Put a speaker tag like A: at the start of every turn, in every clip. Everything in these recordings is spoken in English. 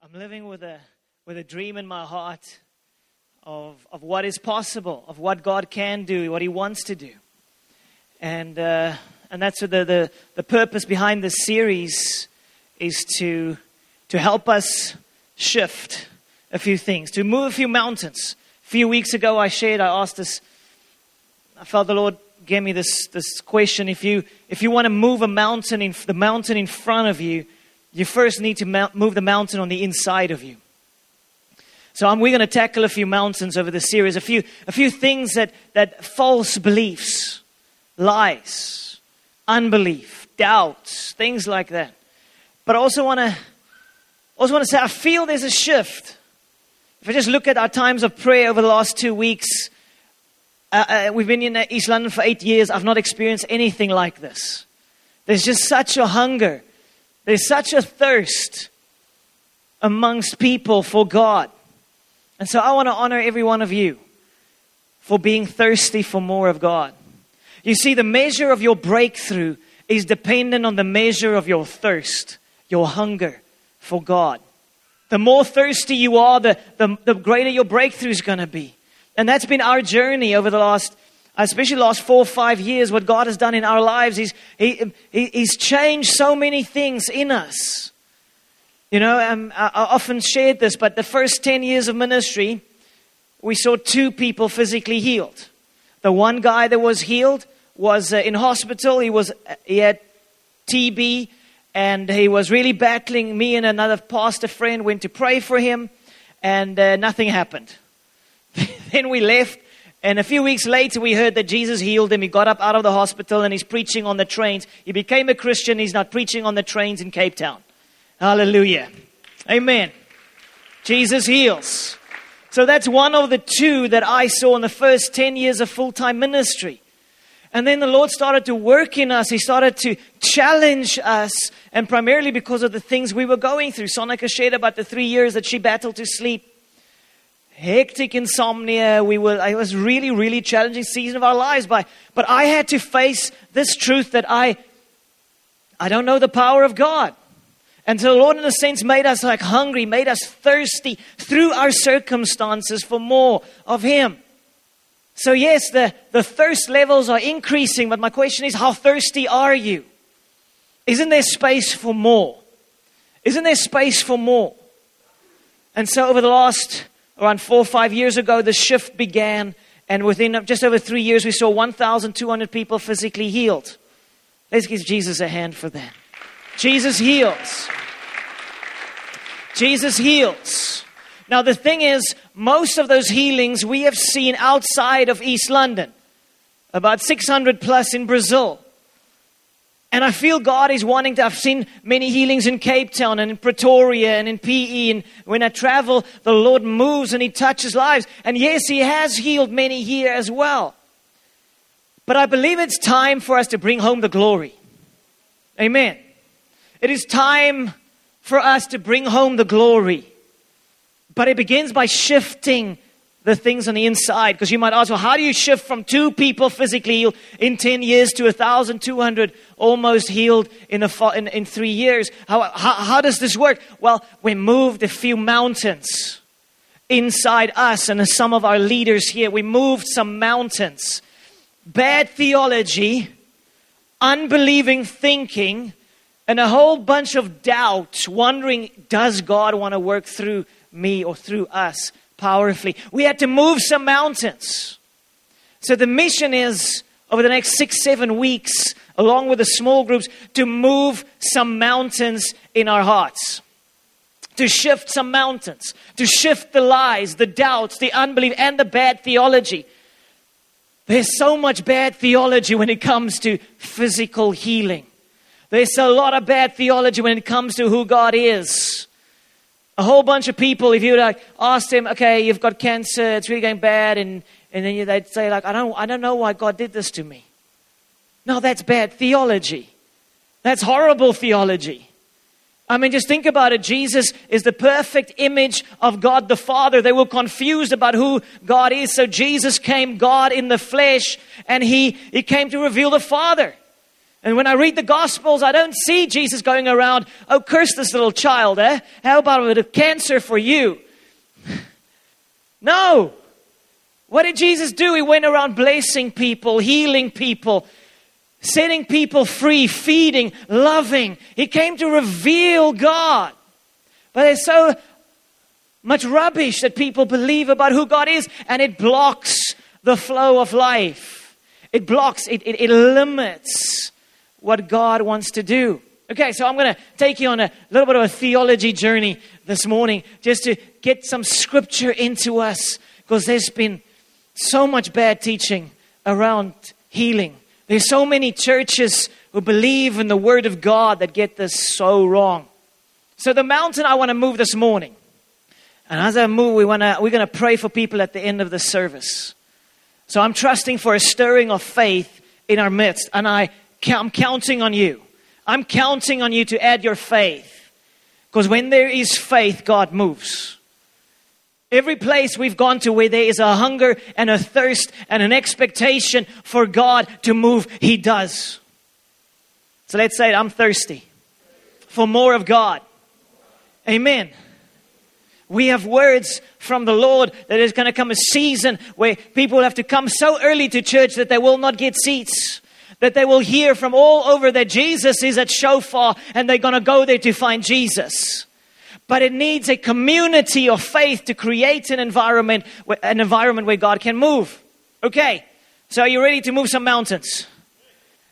A: I'm living with a, with a dream in my heart of, of what is possible, of what God can do, what He wants to do. And, uh, and that's the, the, the purpose behind this series is to, to help us shift a few things, to move a few mountains. A few weeks ago, I shared, I asked this, I felt the Lord gave me this, this question. If you, if you want to move a mountain, in, the mountain in front of you, you first need to move the mountain on the inside of you. So we're going to tackle a few mountains over the series, a few, a few things that, that false beliefs, lies, unbelief, doubts, things like that. But I also want to also want to say I feel there's a shift. If I just look at our times of prayer over the last two weeks, uh, uh, we've been in East London for eight years. I've not experienced anything like this. There's just such a hunger. There's such a thirst amongst people for God. And so I want to honor every one of you for being thirsty for more of God. You see, the measure of your breakthrough is dependent on the measure of your thirst, your hunger for God. The more thirsty you are, the, the, the greater your breakthrough is going to be. And that's been our journey over the last, especially last four or five years, what God has done in our lives. He's, he, he's changed so many things in us. You know, um, I, I often shared this, but the first 10 years of ministry, we saw two people physically healed. The one guy that was healed was uh, in hospital. He was he had TB and he was really battling. Me and another pastor friend went to pray for him, and uh, nothing happened. then we left, and a few weeks later we heard that Jesus healed him. He got up out of the hospital and he's preaching on the trains. He became a Christian. He's not preaching on the trains in Cape Town. Hallelujah. Amen. Jesus heals. So that's one of the two that I saw in the first 10 years of full time ministry. And then the Lord started to work in us. He started to challenge us, and primarily because of the things we were going through. Sonica shared about the three years that she battled to sleep. Hectic insomnia. We were, it was really, really challenging season of our lives. But, but I had to face this truth that I, I don't know the power of God. And so the Lord, in a sense, made us like hungry, made us thirsty through our circumstances for more of Him. So, yes, the, the thirst levels are increasing, but my question is, how thirsty are you? Isn't there space for more? Isn't there space for more? And so, over the last around four or five years ago, the shift began, and within uh, just over three years, we saw 1,200 people physically healed. Let's give Jesus a hand for that. Jesus heals. Jesus heals. Now, the thing is, most of those healings we have seen outside of East London, about 600 plus in Brazil. And I feel God is wanting to. I've seen many healings in Cape Town and in Pretoria and in PE. And when I travel, the Lord moves and He touches lives. And yes, He has healed many here as well. But I believe it's time for us to bring home the glory. Amen. It is time for us to bring home the glory. But it begins by shifting the things on the inside. Because you might ask, well, how do you shift from two people physically healed in 10 years to 1,200 almost healed in, a, in, in three years? How, how, how does this work? Well, we moved a few mountains inside us and some of our leaders here. We moved some mountains. Bad theology, unbelieving thinking, and a whole bunch of doubt, wondering, does God want to work through me or through us powerfully? We had to move some mountains. So the mission is over the next six, seven weeks, along with the small groups, to move some mountains in our hearts. To shift some mountains, to shift the lies, the doubts, the unbelief, and the bad theology. There's so much bad theology when it comes to physical healing. There's a lot of bad theology when it comes to who God is. A whole bunch of people, if you like ask them, okay, you've got cancer, it's really going bad, and, and then they'd say, like, I don't, I don't know why God did this to me. No, that's bad theology. That's horrible theology. I mean, just think about it. Jesus is the perfect image of God the Father. They were confused about who God is. So Jesus came, God in the flesh, and He, he came to reveal the Father. And when I read the Gospels, I don't see Jesus going around, oh, curse this little child, eh? How about a bit of cancer for you? No. What did Jesus do? He went around blessing people, healing people, setting people free, feeding, loving. He came to reveal God. But there's so much rubbish that people believe about who God is, and it blocks the flow of life. It blocks, it, it, it limits what God wants to do. Okay, so I'm going to take you on a little bit of a theology journey this morning just to get some scripture into us because there's been so much bad teaching around healing. There's so many churches who believe in the Word of God that get this so wrong. So, the mountain I want to move this morning. And as I move, we wanna, we're going to pray for people at the end of the service. So, I'm trusting for a stirring of faith in our midst. And I, I'm counting on you. I'm counting on you to add your faith. Because when there is faith, God moves. Every place we've gone to where there is a hunger and a thirst and an expectation for God to move, He does. So let's say it I'm thirsty for more of God. Amen. We have words from the Lord that there's going to come a season where people have to come so early to church that they will not get seats. That they will hear from all over that Jesus is at Shofar and they're going to go there to find Jesus but it needs a community of faith to create an environment, an environment where God can move. Okay, so are you ready to move some mountains?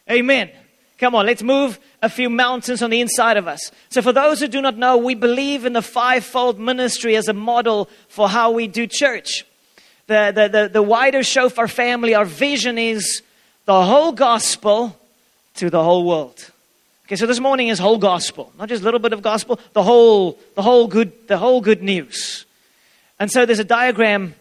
A: Amen. Come on, let's move a few mountains on the inside of us. So, for those who do not know, we believe in the fivefold ministry as a model for how we do church. The, the, the, the wider shofar family, our vision is the whole gospel to the whole world. Okay, so this morning is whole gospel, not just a little bit of gospel, the whole, the whole good, the whole good news. And so there's a diagram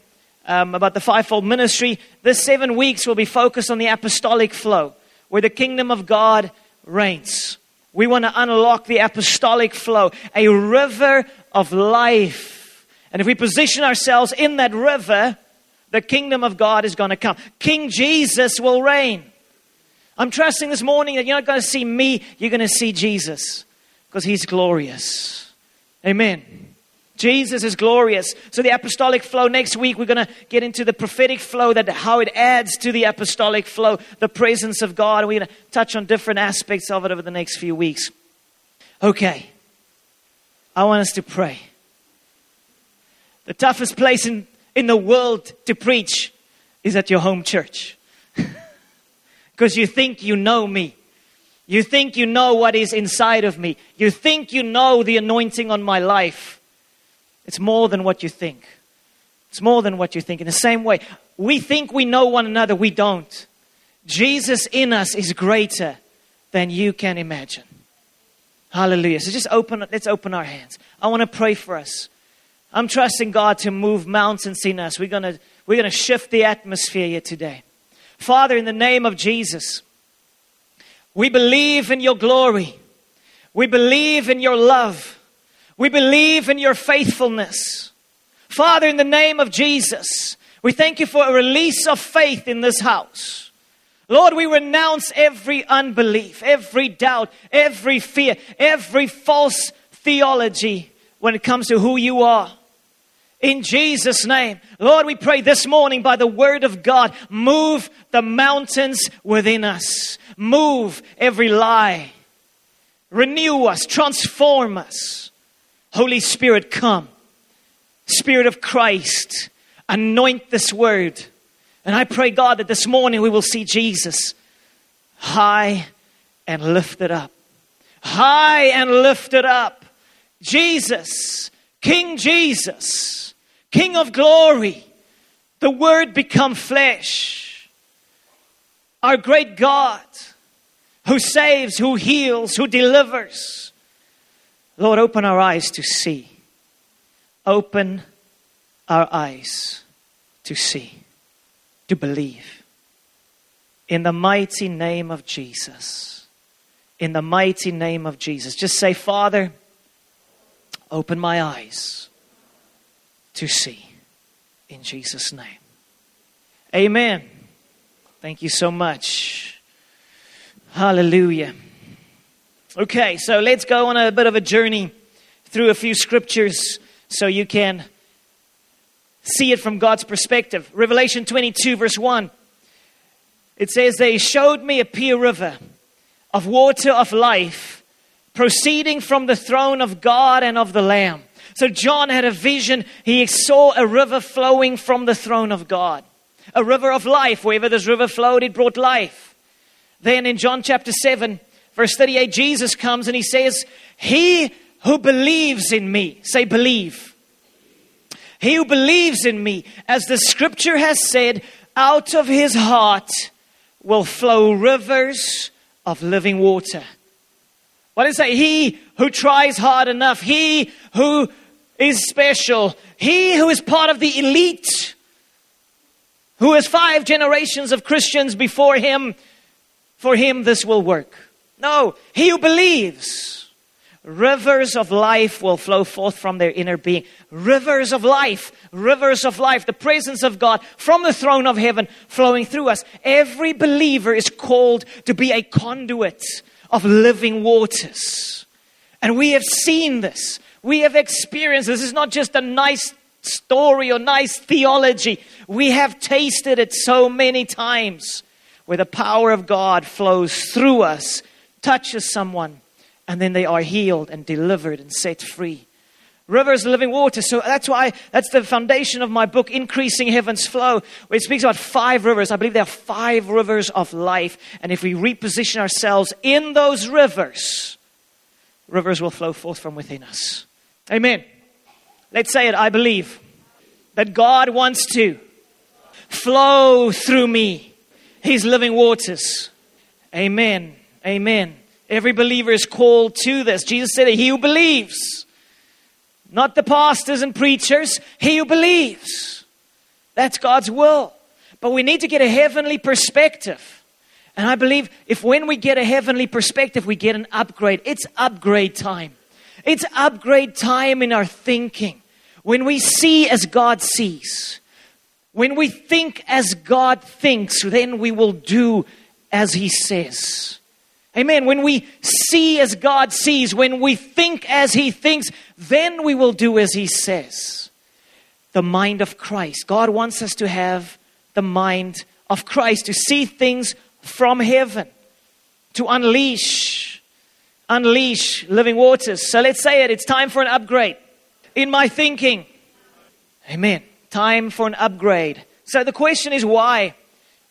A: um, about the fivefold ministry. This seven weeks will be focused on the apostolic flow, where the kingdom of God reigns. We want to unlock the apostolic flow, a river of life. And if we position ourselves in that river, the kingdom of God is going to come. King Jesus will reign. I'm trusting this morning that you're not going to see me, you're going to see Jesus because he's glorious. Amen. Jesus is glorious. So the apostolic flow next week we're going to get into the prophetic flow that how it adds to the apostolic flow, the presence of God. We're going to touch on different aspects of it over the next few weeks. Okay. I want us to pray. The toughest place in, in the world to preach is at your home church because you think you know me. You think you know what is inside of me. You think you know the anointing on my life. It's more than what you think. It's more than what you think. In the same way, we think we know one another, we don't. Jesus in us is greater than you can imagine. Hallelujah. So just open, let's open our hands. I want to pray for us. I'm trusting God to move mountains in us. We're going we're going to shift the atmosphere here today. Father, in the name of Jesus, we believe in your glory. We believe in your love. We believe in your faithfulness. Father, in the name of Jesus, we thank you for a release of faith in this house. Lord, we renounce every unbelief, every doubt, every fear, every false theology when it comes to who you are. In Jesus' name. Lord, we pray this morning by the word of God, move the mountains within us. Move every lie. Renew us, transform us. Holy Spirit, come. Spirit of Christ, anoint this word. And I pray, God, that this morning we will see Jesus high and lifted up. High and lifted up. Jesus, King Jesus King of glory, the Word become flesh. Our great God who saves, who heals, who delivers. Lord, open our eyes to see. Open our eyes to see, to believe. In the mighty name of Jesus. In the mighty name of Jesus. Just say, Father, open my eyes to see. In Jesus' name. Amen. Thank you so much. Hallelujah. Okay, so let's go on a bit of a journey through a few scriptures so you can see it from God's perspective. Revelation 22, verse 1. It says, They showed me a pure river of water of life proceeding from the throne of God and of the Lamb. So John had a vision. He saw a river flowing from the throne of God, a river of life. Wherever this river flowed, it brought life. Then in John chapter 7, verse 38, Jesus comes and he says, He who believes in me, say, believe. He who believes in me, as the scripture has said, out of his heart will flow rivers of living water. What is that? He who tries hard enough, he who is special, he who is part of the elite, who has five generations of Christians before him, for him this will work. No, he who believes, rivers of life will flow forth from their inner being. Rivers of life, rivers of life, the presence of God from the throne of heaven flowing through us. Every believer is called to be a conduit of living waters. And we have seen this. We have experienced this. This is not just a nice story or nice theology. We have tasted it so many times where the power of God flows through us, touches someone, and then they are healed and delivered and set free. Rivers of living water. So that's why, that's the foundation of my book, Increasing Heaven's Flow, where it speaks about five rivers. I believe there are five rivers of life. And if we reposition ourselves in those rivers, rivers will flow forth from within us. Amen. Let's say it. I believe that God wants to flow through me His living waters. Amen. Amen. Every believer is called to this. Jesus said he who believes, not the pastors and preachers, he who believes. That's God's will. But we need to get a heavenly perspective. And I believe if when we get a heavenly perspective, we get an upgrade. It's upgrade time. It's upgrade time in our thinking. When we see as God sees. When we think as God thinks, then we will do as He says. Amen. When we see as God sees, when we think as He thinks, then we will do as He says. The mind of Christ. God wants us to have the mind of Christ, to see things from heaven, to unleash, unleash living waters. So let's say it. It's time for an upgrade in my thinking. Amen time for an upgrade. So the question is why?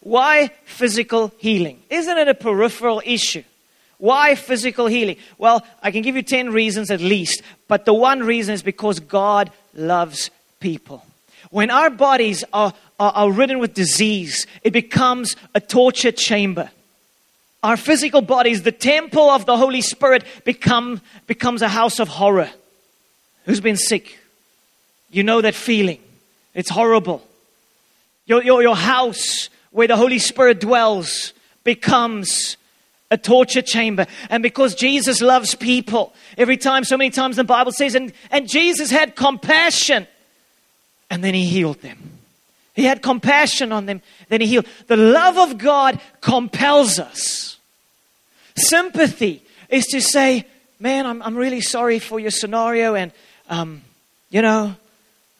A: Why physical healing? Isn't it a peripheral issue? Why physical healing? Well, I can give you 10 reasons at least, but the one reason is because God loves people. When our bodies are, are, are ridden with disease, it becomes a torture chamber. Our physical bodies, the temple of the Holy Spirit, become, becomes a house of horror. Who's been sick? You know that feeling. It's horrible. Your, your, your house where the Holy Spirit dwells becomes a torture chamber. And because Jesus loves people, every time, so many times the Bible says, and, and Jesus had compassion, and then he healed them. He had compassion on them, then he healed. The love of God compels us. Sympathy is to say, man, I'm, I'm really sorry for your scenario, and, um, you know,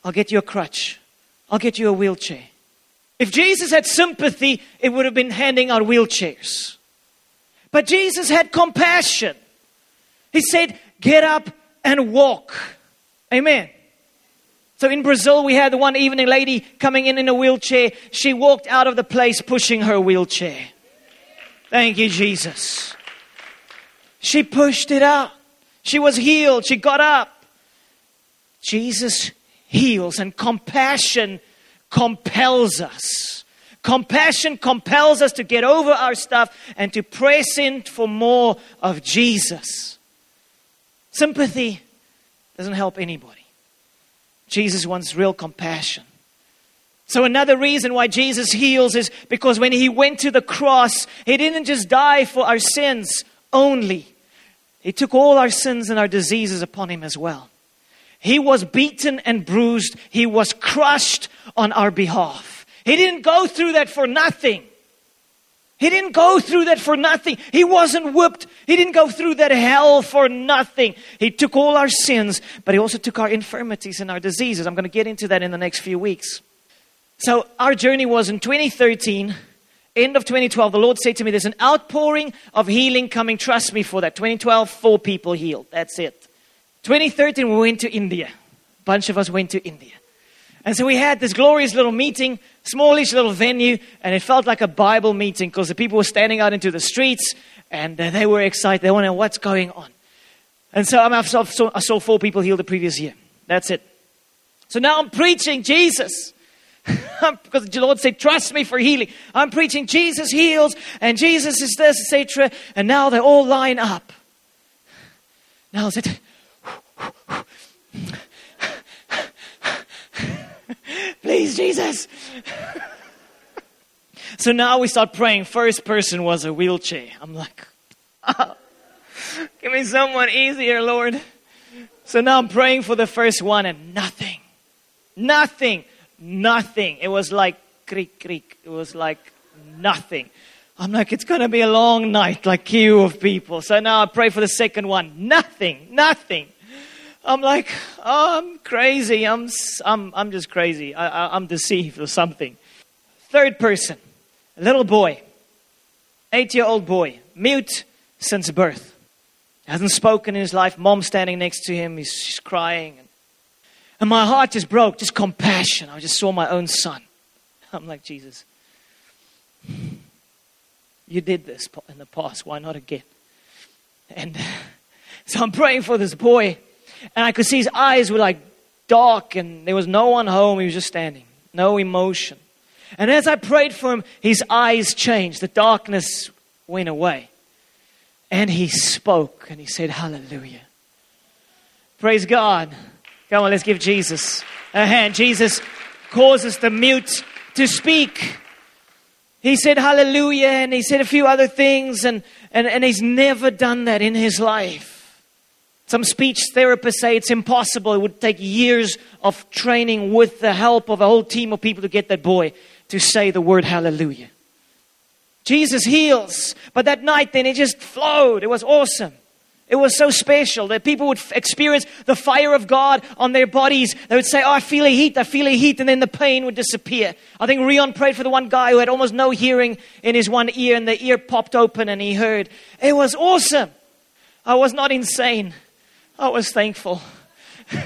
A: I'll get you a crutch. I'll get you a wheelchair. If Jesus had sympathy, it would have been handing out wheelchairs. But Jesus had compassion. He said, Get up and walk. Amen. So in Brazil, we had one evening lady coming in in a wheelchair. She walked out of the place pushing her wheelchair. Thank you, Jesus. She pushed it out. She was healed. She got up. Jesus heals, and compassion compels us. Compassion compels us to get over our stuff and to press in for more of Jesus. Sympathy doesn't help anybody. Jesus wants real compassion. So, another reason why Jesus heals is because when he went to the cross, he didn't just die for our sins only, he took all our sins and our diseases upon him as well. He was beaten and bruised. He was crushed on our behalf. He didn't go through that for nothing. He didn't go through that for nothing. He wasn't whipped. He didn't go through that hell for nothing. He took all our sins, but He also took our infirmities and our diseases. I'm going to get into that in the next few weeks. So, our journey was in 2013 end of 2012, the Lord said to me, There's an outpouring of healing coming. Trust me for that. 2012, four people healed. That's it. 2013, we went to India. A bunch of us went to India. And so we had this glorious little meeting, smallish little venue, and it felt like a Bible meeting because the people were standing out into the streets and uh, they were excited. They want to know what's going on. And so I saw, I saw four people healed the previous year. That's it. So now I'm preaching Jesus. because the Lord said, Trust me for healing. I'm preaching Jesus heals and Jesus is this, etc. And now they all line up. Now is it? Please, Jesus. so now we start praying. First person was a wheelchair. I'm like, oh, give me someone easier, Lord. So now I'm praying for the first one and nothing. Nothing nothing. It was like creak, creak. It was like nothing. I'm like, it's going to be a long night, like queue of people. So now I pray for the second one. Nothing, nothing. I'm like, oh, I'm crazy. I'm, I'm, I'm just crazy. I, I, I'm deceived or something. Third person, a little boy, eight year old boy, mute since birth. Hasn't spoken in his life. Mom standing next to him. He's, crying. And my heart just broke, just compassion. I just saw my own son. I'm like, Jesus, you did this in the past. Why not again? And so I'm praying for this boy. And I could see his eyes were like dark, and there was no one home. He was just standing, no emotion. And as I prayed for him, his eyes changed. The darkness went away. And he spoke and he said, Hallelujah. Praise God. Come on, let's give Jesus a hand. Jesus causes the mute to speak. He said hallelujah and he said a few other things, and, and, and he's never done that in his life. Some speech therapists say it's impossible. It would take years of training with the help of a whole team of people to get that boy to say the word hallelujah. Jesus heals, but that night then it just flowed. It was awesome. It was so special that people would experience the fire of God on their bodies. They would say, Oh, I feel a heat, I feel a heat, and then the pain would disappear. I think Rion prayed for the one guy who had almost no hearing in his one ear, and the ear popped open and he heard. It was awesome. I was not insane, I was thankful.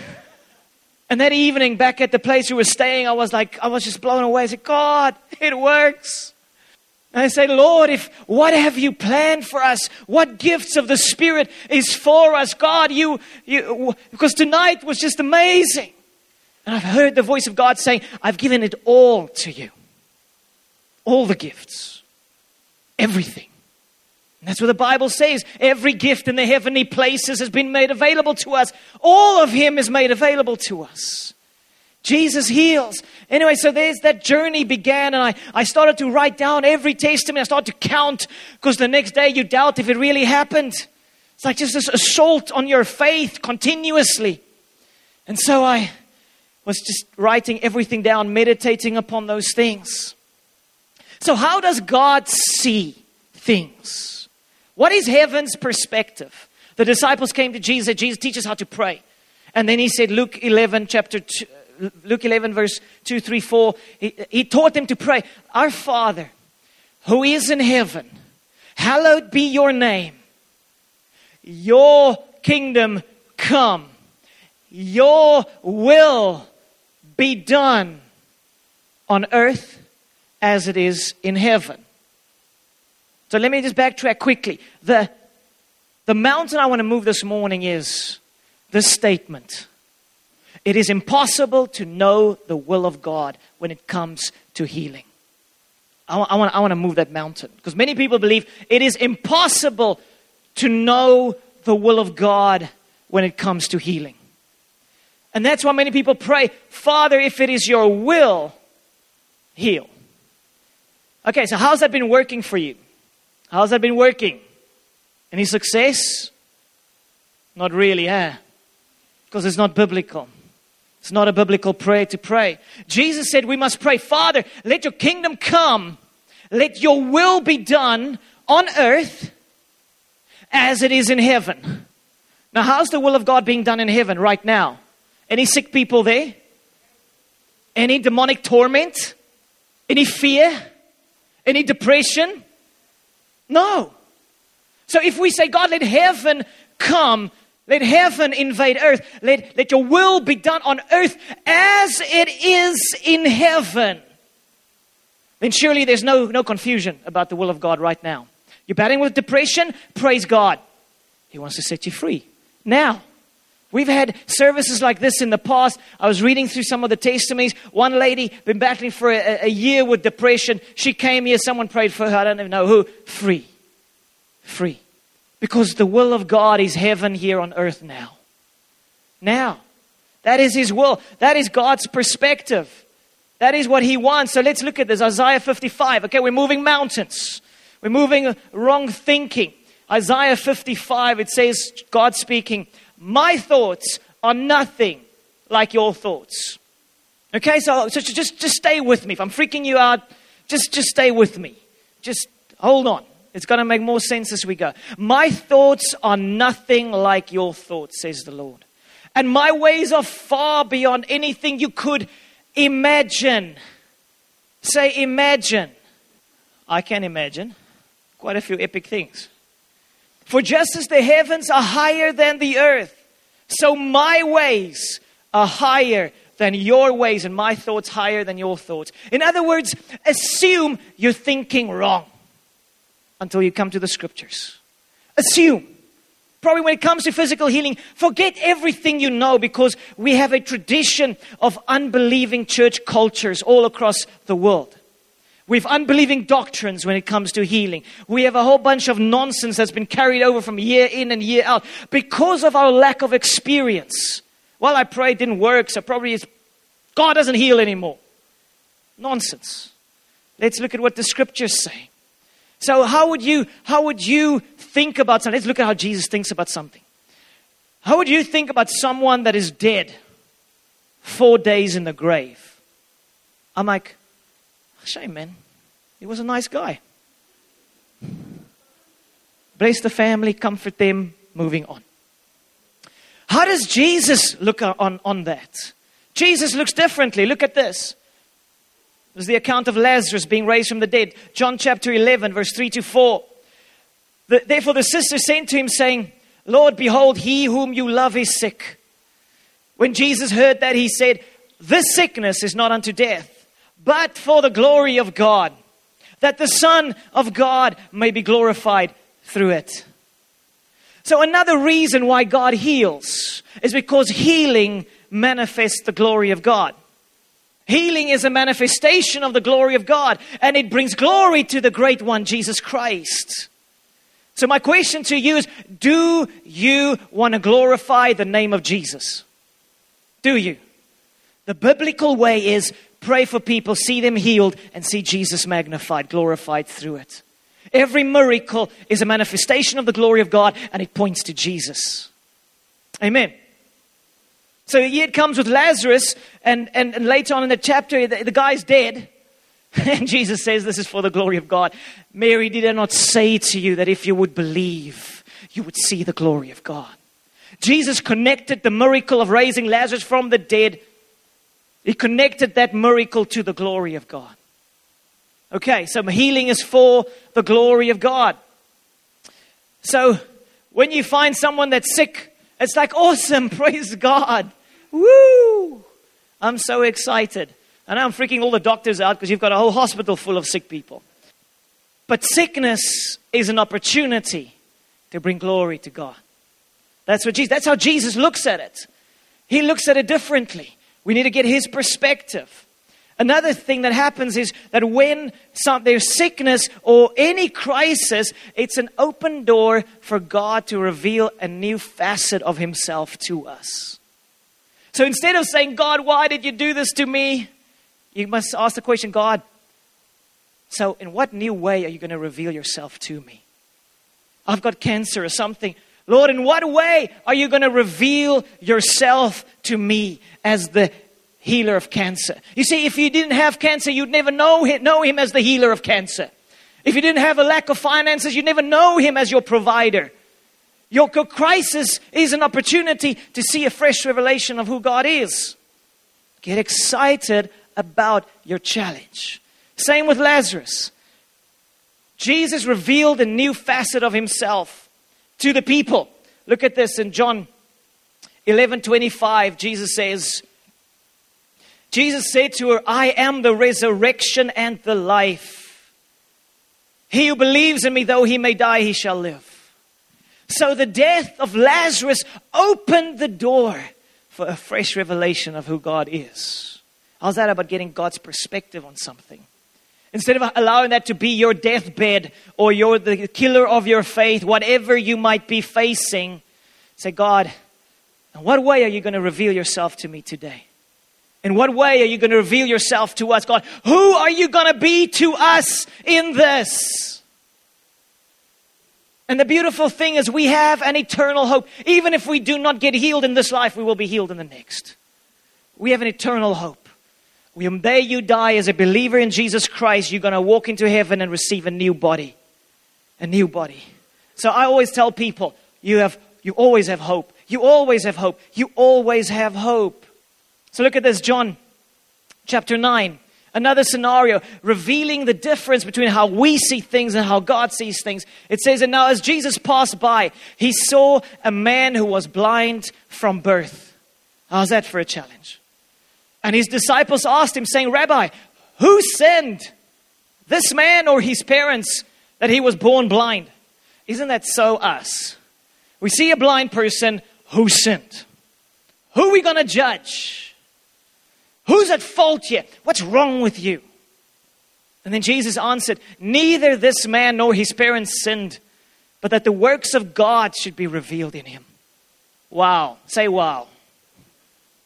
A: and that evening, back at the place we were staying, I was like, I was just blown away. I said, God, it works. And I say, Lord, if what have you planned for us? What gifts of the Spirit is for us? God, you, you because tonight was just amazing. And I've heard the voice of God saying, I've given it all to you. All the gifts. Everything. And that's what the Bible says. Every gift in the heavenly places has been made available to us. All of Him is made available to us. Jesus heals. Anyway, so there's that journey began, and I, I started to write down every testimony. I started to count because the next day you doubt if it really happened. It's like just this assault on your faith continuously. And so I was just writing everything down, meditating upon those things. So, how does God see things? What is heaven's perspective? The disciples came to Jesus, Jesus teaches how to pray. And then he said, Luke 11, chapter two, Luke 11, verse 2, 3, 4, he, he taught them to pray, Our Father, who is in heaven, hallowed be your name. Your kingdom come. Your will be done on earth as it is in heaven. So let me just backtrack quickly. The, the mountain I want to move this morning is this statement it is impossible to know the will of God when it comes to healing. I, I, want, I want to move that mountain because many people believe it is impossible to know the will of God when it comes to healing. And that's why many people pray, Father, if it is your will, heal. Okay, so how's that been working for you? How's that been working? Any success? Not really, eh? Because it's not biblical. It's not a biblical prayer to pray. Jesus said we must pray, Father, let your kingdom come Let your will be done on earth as it is in heaven. Now, how's the will of God being done in heaven right now? Any sick people there? Any demonic torment? Any fear? Any depression? No. So if we say, God, let heaven come, let heaven invade earth, let, let your will be done on earth as it is in heaven, then surely there's no, no confusion about the will of God right now. You're battling with depression? Praise God. He wants to set you free. Now, We've had services like this in the past. I was reading through some of the testimonies. One lady been battling for a, a, year with depression. She came here. Someone prayed for her. I don't even know who. Free, free, because the will of God is heaven here on earth now. Now, that is His will. That is God's perspective. That is what He wants. So let's look at this. Isaiah 55. Okay, we're moving mountains. We're moving wrong thinking. Isaiah 55. It says God speaking. My thoughts are nothing like your thoughts. Okay, so, so just, just stay with me. If I'm freaking you out, just, just stay with me. Just hold on. It's going to make more sense as we go. My thoughts are nothing like your thoughts, says the Lord. And my ways are far beyond anything you could imagine. Say, imagine. I can imagine quite a few epic things. For just as the heavens are higher than the earth, so my ways are higher than your ways, and my thoughts higher than your thoughts. In other words, assume you're thinking wrong until you come to the scriptures. Assume. Probably when it comes to physical healing, forget everything you know because we have a tradition of unbelieving church cultures all across the world. We have unbelieving doctrines when it comes to healing. We have a whole bunch of nonsense that's been carried over from year in and year out because of our lack of experience. Well, I prayed, didn't work, so probably it's God doesn't heal anymore. Nonsense. Let's look at what the scriptures say. So, how would you how would you think about something? Let's look at how Jesus thinks about something. How would you think about someone that is dead four days in the grave? I'm like, Shame, man. He was a nice guy. Bless the family, comfort them, moving on. How does Jesus look on, on that? Jesus looks differently. Look at this. There's the account of Lazarus being raised from the dead. John chapter 11, verse 3 to 4. The, therefore, the sister sent to him, saying, Lord, behold, he whom you love is sick. When Jesus heard that, he said, This sickness is not unto death but for the glory of God, that the Son of God may be glorified through it. So, another reason why God heals is because healing manifests the glory of God. Healing is a manifestation of the glory of God, and it brings glory to the great one, Jesus Christ. So, my question to you is Do you want to glorify the name of Jesus? Do you? The biblical way is pray for people, see them healed, and see Jesus magnified, glorified through it. Every miracle is a manifestation of the glory of God, and it points to Jesus. Amen. So here it comes with Lazarus, and, and, and later on in the chapter, the, the guy's dead. And Jesus says, This is for the glory of God. Mary, did I not say to you that if you would believe, you would see the glory of God? Jesus connected the miracle of raising Lazarus from the dead he connected that miracle to the glory of God. Okay, so healing is for the glory of God. So when you find someone that's sick, it's like awesome, praise God. Woo! I'm so excited. And I'm freaking all the doctors out because you've got a whole hospital full of sick people. But sickness is an opportunity to bring glory to God. That's what Jesus, that's how Jesus looks at it. He looks at it differently. We need to get his perspective. Another thing that happens is that when some, there's sickness or any crisis, it's an open door for God to reveal a new facet of himself to us. So instead of saying, God, why did you do this to me? You must ask the question, God, so in what new way are you going to reveal yourself to me? I've got cancer or something. Lord, in what way are you going to reveal yourself to me as the healer of cancer? You see, if you didn't have cancer, you'd never know him, know him as the healer of cancer. If you didn't have a lack of finances, you'd never know Him as your provider. Your crisis is an opportunity to see a fresh revelation of who God is. Get excited about your challenge. Same with Lazarus. Jesus revealed a new facet of himself to the people. Look at this in John 11 25. Jesus says, Jesus said to her, I am the resurrection and the life. He who believes in me, though he may die, he shall live. So the death of Lazarus opened the door for a fresh revelation of who God is. How's that about getting God's perspective on something? Instead of allowing that to be your deathbed or your, the killer of your faith, whatever you might be facing, say, God, in what way are you going to reveal yourself to me today? In what way are you going to reveal yourself to us, God? Who are you going to be to us in this? And the beautiful thing is, we have an eternal hope. Even if we do not get healed in this life, we will be healed in the next. We have an eternal hope. When day you die as a believer in Jesus Christ, you're going to walk into heaven and receive a new body. A new body. So I always tell people, you have you always have hope. You always have hope. You always have hope. So look at this, John chapter 9. Another scenario revealing the difference between how we see things and how God sees things. It says, And now as Jesus passed by, he saw a man who was blind from birth. How's that for a challenge? And his disciples asked him, saying, Rabbi, who sinned, this man or his parents, that he was born blind? Isn't that so us? We see a blind person who sinned. Who are we going to judge? Who's at fault here? What's wrong with you? And then Jesus answered, Neither this man nor his parents sinned, but that the works of God should be revealed in him. Wow. Say wow.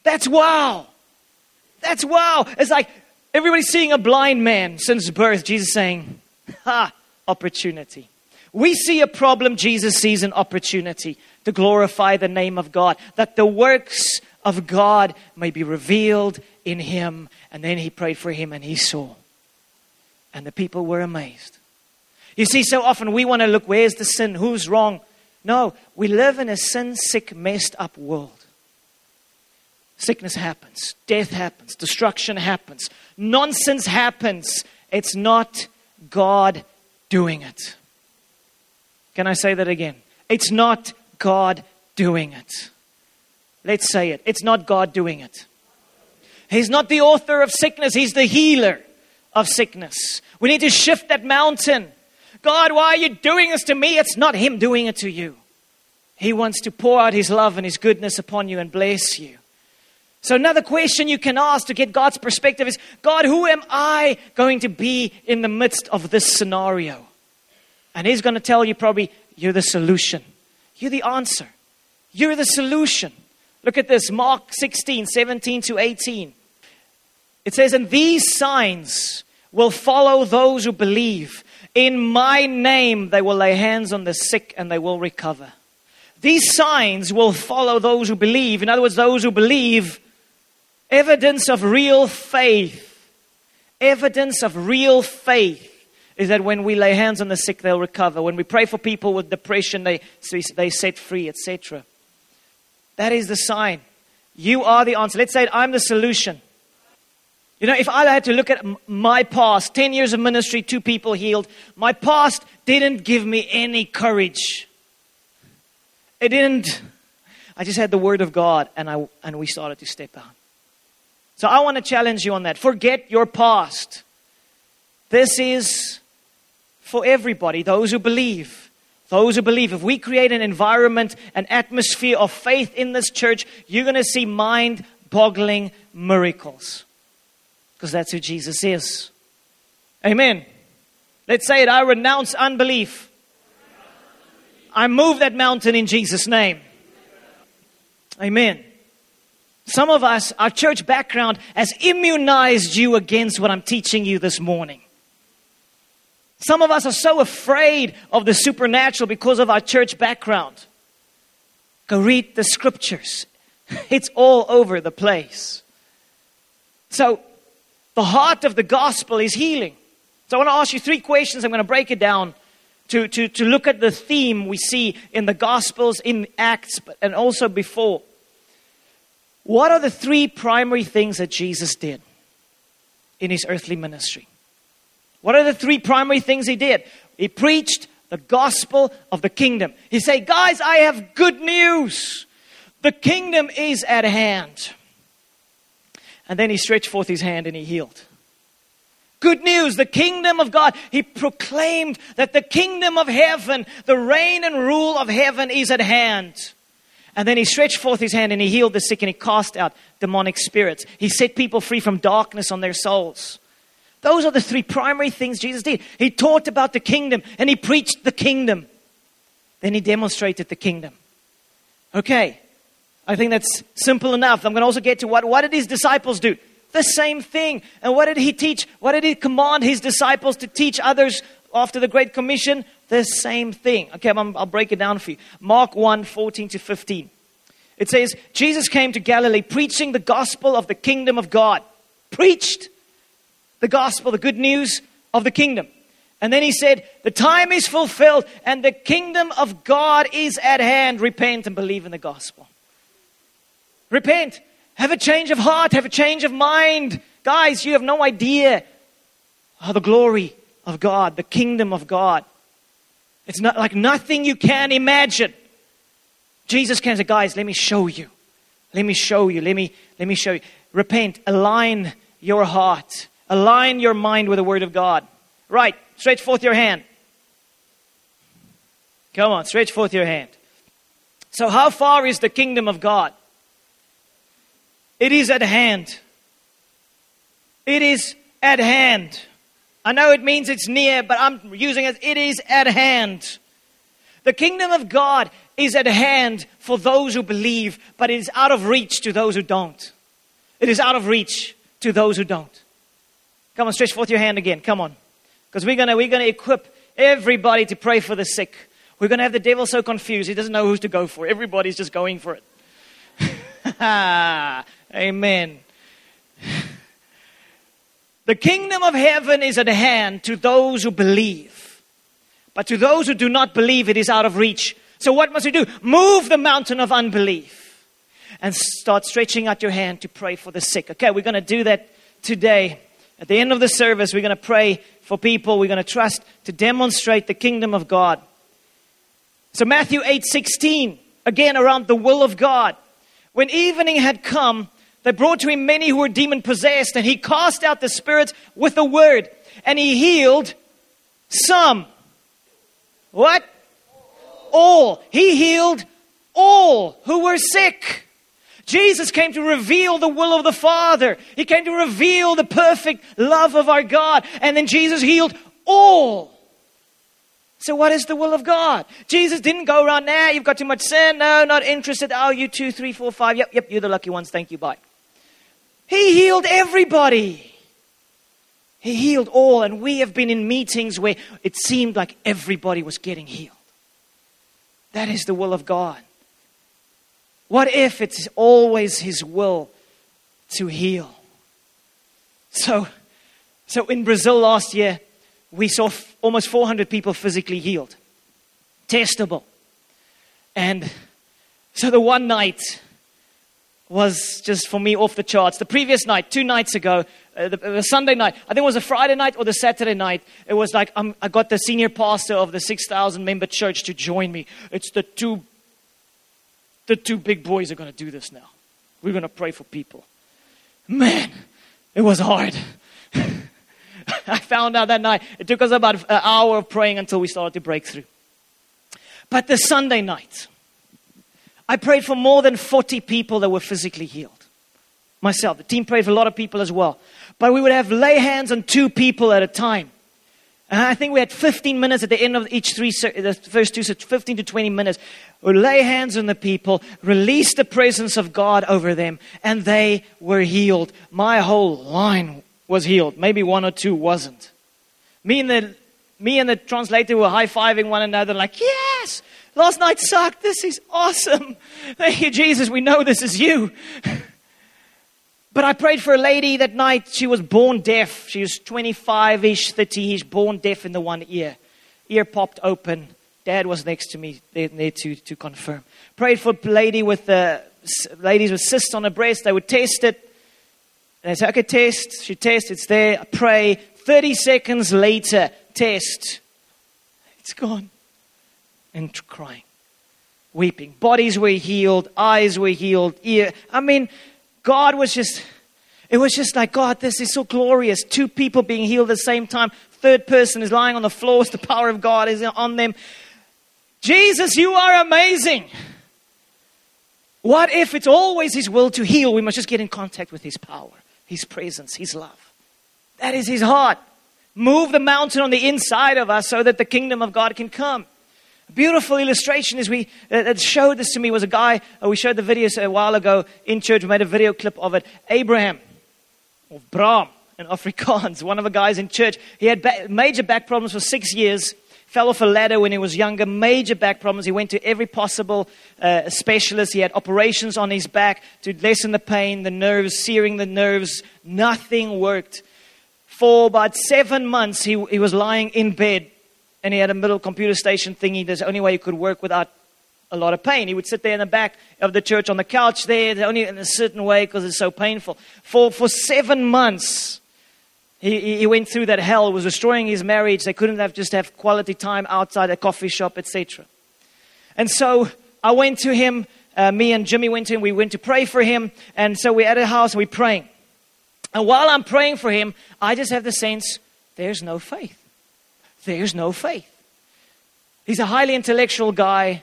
A: That's wow. That's wow. It's like everybody's seeing a blind man since birth. Jesus saying, Ha, opportunity. We see a problem, Jesus sees an opportunity to glorify the name of God, that the works of God may be revealed in him. And then he prayed for him and he saw. And the people were amazed. You see, so often we want to look where's the sin? Who's wrong? No, we live in a sin sick, messed up world. Sickness happens, death happens, destruction happens, nonsense happens. It's not God doing it. Can I say that again? It's not God doing it. Let's say it. It's not God doing it. He's not the author of sickness, He's the healer of sickness. We need to shift that mountain. God, why are you doing this to me? It's not Him doing it to you. He wants to pour out His love and His goodness upon you and bless you. So, another question you can ask to get God's perspective is God, who am I going to be in the midst of this scenario? And He's going to tell you probably, you're the solution. You're the answer. You're the solution. Look at this Mark 16, 17 to 18. It says, And these signs will follow those who believe. In my name they will lay hands on the sick and they will recover. These signs will follow those who believe. In other words, those who believe Evidence of real faith, evidence of real faith is that when we lay hands on the sick, they'll recover. When we pray for people with depression, they, they set free, etc. That is the sign. You are the answer. Let's say I'm the solution. You know, if I had to look at my past, 10 years of ministry, two people healed, my past didn't give me any courage. It didn't. I just had the word of God and, I, and we started to step out. So I want to challenge you on that. Forget your past. This is for everybody, those who believe. Those who believe. If we create an environment, an atmosphere of faith in this church, you're going to see mind boggling miracles. Because that's who Jesus is. Amen. Let's say it. I renounce unbelief. I move that mountain in Jesus' name. Amen. Some of us, our church background has immunized you against what I'm teaching you this morning. Some of us are so afraid of the supernatural because of our church background. Go read the scriptures, it's all over the place. So, the heart of the gospel is healing. So I want to ask you three questions. I'm going to break it down to, to, to look at the theme we see in the Gospels, in Acts, and also before. What are the three primary things that Jesus did in his earthly ministry? What are the three primary things he did? He preached the gospel of the kingdom. He said, Guys, I have good news. The kingdom is at hand. And then he stretched forth his hand and he healed. Good news, the kingdom of God. He proclaimed that the kingdom of heaven, the reign and rule of heaven is at hand. And then he stretched forth his hand and he healed the sick and he cast out demonic spirits. He set people free from darkness on their souls. Those are the three primary things Jesus did. He taught about the kingdom and he preached the kingdom. Then he demonstrated the kingdom. Okay, I think that's simple enough. I'm going to also get to what, what did his disciples do? The same thing. And what did he teach? What did he command his disciples to teach others after the Great Commission? the same thing. Okay, i will break it down for you. Mark 1 14 to 15. It says, Jesus came to Galilee preaching the gospel of the kingdom of God. Preached the gospel, the good news of the kingdom. And then he said, The time is fulfilled and the kingdom of God is at hand. Repent and believe in the gospel. Repent. Have a change of heart. Have a change of mind. Guys, you have no idea how the glory of God, the kingdom of God, it's not like nothing you can imagine. Jesus came and Guys, let me show you. Let me show you. Let me, let me show you. Repent. Align your heart. Align your mind with the Word of God. Right. Stretch forth your hand. Come on, stretch forth your hand. So, how far is the kingdom of God? It is at hand. It is at hand. I know it means it's near, but I'm using it, it is at hand. The kingdom of God is at hand for those who believe, but it is out of reach to those who don't. It is out of reach to those who don't. Come on, stretch forth your hand again. Come on. Because we're going we're gonna equip everybody to pray for the sick. We're going to have the devil so confused, he doesn't know who's to go for. Everybody's just going for it. Amen. The kingdom of heaven is at hand to those who believe. But to those who do not believe, it is out of reach. So what must we do? Move the mountain of unbelief and start stretching out your hand to pray for the sick. Okay, we're going to do that today. At the end of the service, we're going to pray for people. We're going to trust to demonstrate the kingdom of God. So Matthew 8 16, again around the will of God. When evening had come, they brought to him many who were demon possessed, and he cast out the spirits with a word, and he healed some. What? All. He healed all who were sick. Jesus came to reveal the will of the Father. He came to reveal the perfect love of our God. And then Jesus healed all. So, what is the will of God? Jesus didn't go around, now. you've got too much sin. No, not interested. Oh, you two, three, four, five. Yep, yep, you're the lucky ones. Thank you. Bye. He healed everybody. He healed all. And we have been in meetings where it seemed like everybody was getting healed. That is the will of God. What if it's always His will to heal? So, so in Brazil last year, we saw f- almost 400 people physically healed, testable. And so the one night, was just for me off the charts. The previous night, two nights ago, uh, the, the, Sunday night, I think it was a Friday night or the Saturday night, it was like um, I got the senior pastor of the 6,000 member church to join me. It's the two, the two big boys are going to do this now. We're going to pray for people. Man, it was hard. I found out that night. It took us about an hour of praying until we started to break through. But the Sunday night, I prayed for more than 40 people that were physically healed. Myself. The team prayed for a lot of people as well. But we would have lay hands on two people at a time. And I think we had 15 minutes at the end of each three, the first two, so 15 to 20 minutes. We lay hands on the people, release the presence of God over them, and they were healed. My whole line was healed. Maybe one or two wasn't. Me and the, me and the translator were high fiving one another, like, yes, Last night sucked. This is awesome. Thank you, Jesus. We know this is you. But I prayed for a lady that night. She was born deaf. She was 25 ish, 30 ish, born deaf in the one ear. Ear popped open. Dad was next to me there, to, to confirm. Prayed for a lady with uh, the ladies with cysts on her breast. They would test it. And I said, okay, test. She tests. It's there. I pray. 30 seconds later, test. It's gone. And crying, weeping. Bodies were healed. Eyes were healed. Ear. I mean, God was just, it was just like, God, this is so glorious. Two people being healed at the same time. Third person is lying on the floor. The power of God is on them. Jesus, you are amazing. What if it's always His will to heal? We must just get in contact with His power, His presence, His love. That is His heart. Move the mountain on the inside of us so that the kingdom of God can come. Beautiful illustration is we uh, that showed this to me was a guy. Uh, we showed the videos a while ago in church. We made a video clip of it. Abraham, or Bram in Afrikaans, one of the guys in church. He had ba- major back problems for six years fell off a ladder when he was younger, major back problems. He went to every possible uh, specialist. He had operations on his back to lessen the pain, the nerves, searing the nerves. Nothing worked. For about seven months, he, he was lying in bed and he had a little computer station thingy. There's the only way he could work without a lot of pain. He would sit there in the back of the church on the couch there, only in a certain way because it's so painful. For, for seven months, he, he went through that hell, it was destroying his marriage. They couldn't have just have quality time outside a coffee shop, etc. And so I went to him, uh, me and Jimmy went to him, we went to pray for him. And so we're at a house we're praying. And while I'm praying for him, I just have the sense there's no faith. There's no faith. He's a highly intellectual guy,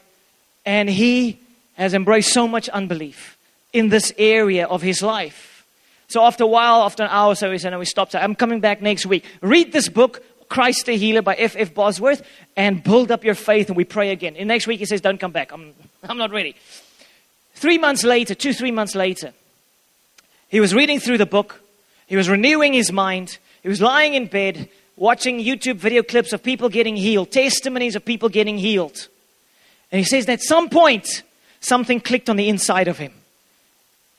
A: and he has embraced so much unbelief in this area of his life. So after a while, after an hour or so, we said, no, we stopped. I'm coming back next week. Read this book, Christ the Healer by F. F. Bosworth, and build up your faith, and we pray again. And next week, he says, don't come back. I'm, I'm not ready. Three months later, two, three months later, he was reading through the book. He was renewing his mind. He was lying in bed, watching YouTube video clips of people getting healed, testimonies of people getting healed. And he says that at some point, something clicked on the inside of him.